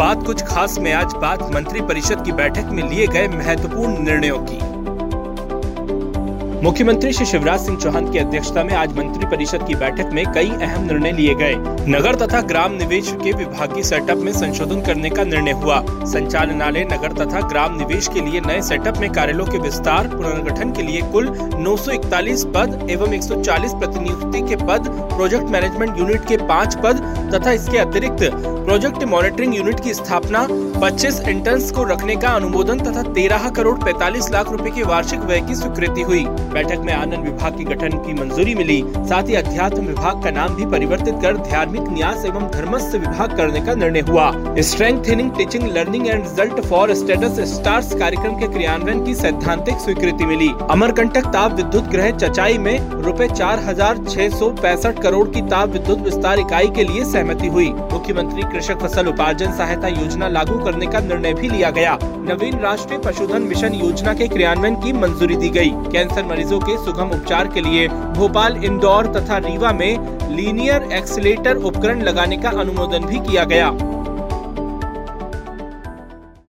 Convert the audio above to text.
बात कुछ खास में आज बात मंत्री परिषद की बैठक में लिए गए महत्वपूर्ण निर्णयों की। मुख्यमंत्री श्री शिवराज सिंह चौहान की अध्यक्षता में आज मंत्री परिषद की बैठक में कई अहम निर्णय लिए गए। नगर तथा ग्राम निवेश के विभागीय सेटअप में संशोधन करने का निर्णय हुआ। संचालनालय, नगर तथा ग्राम निवेश के लिए नए सेटअप में कार्यालयों के विस्तार, पुनर्गठन के लिए कुल 941 पद एवं 140 प्रतिनियुक्ति के पद प्रोजेक्ट मैनेजमेंट यूनिट के पाँच पद तथा इसके अतिरिक्त प्रोजेक्ट मॉनिटरिंग यूनिट की स्थापना 25 इंटर्न्स को रखने का अनुमोदन तथा 13 करोड़ 45 लाख रूपए की वार्षिक व्यय की स्वीकृति हुई। बैठक में आनंद विभाग की गठन की मंजूरी मिली। साथ ही अध्यात्म विभाग का नाम भी परिवर्तित कर धार्मिक न्यास एवं धर्मस्थ विभाग करने का निर्णय हुआ। Strengthening teaching learning and result for states stars कार्यक्रम के क्रियान्वयन की सैद्धांतिक स्वीकृति मिली। अमरकंटक ताप विद्युत ग्रह चचाई में रूपए चार हज़ार छह सौ पैंसठ करोड़ की ताप विद्युत विस्तार इकाई के लिए सहमति हुई। मुख्यमंत्री कृषक फ़सल उपार्जन सहायता योजना लागू करने का निर्णय भी लिया गया नवीन राष्ट्रीय पशुधन मिशन योजना के क्रियान्वयन की मंजूरी दी गई। कैंसर मरीजों के सुगम उपचार के लिए भोपाल, इंदौर तथा रीवा में लीनियर एक्सीटर उपकरण लगाने का अनुमोदन भी किया गया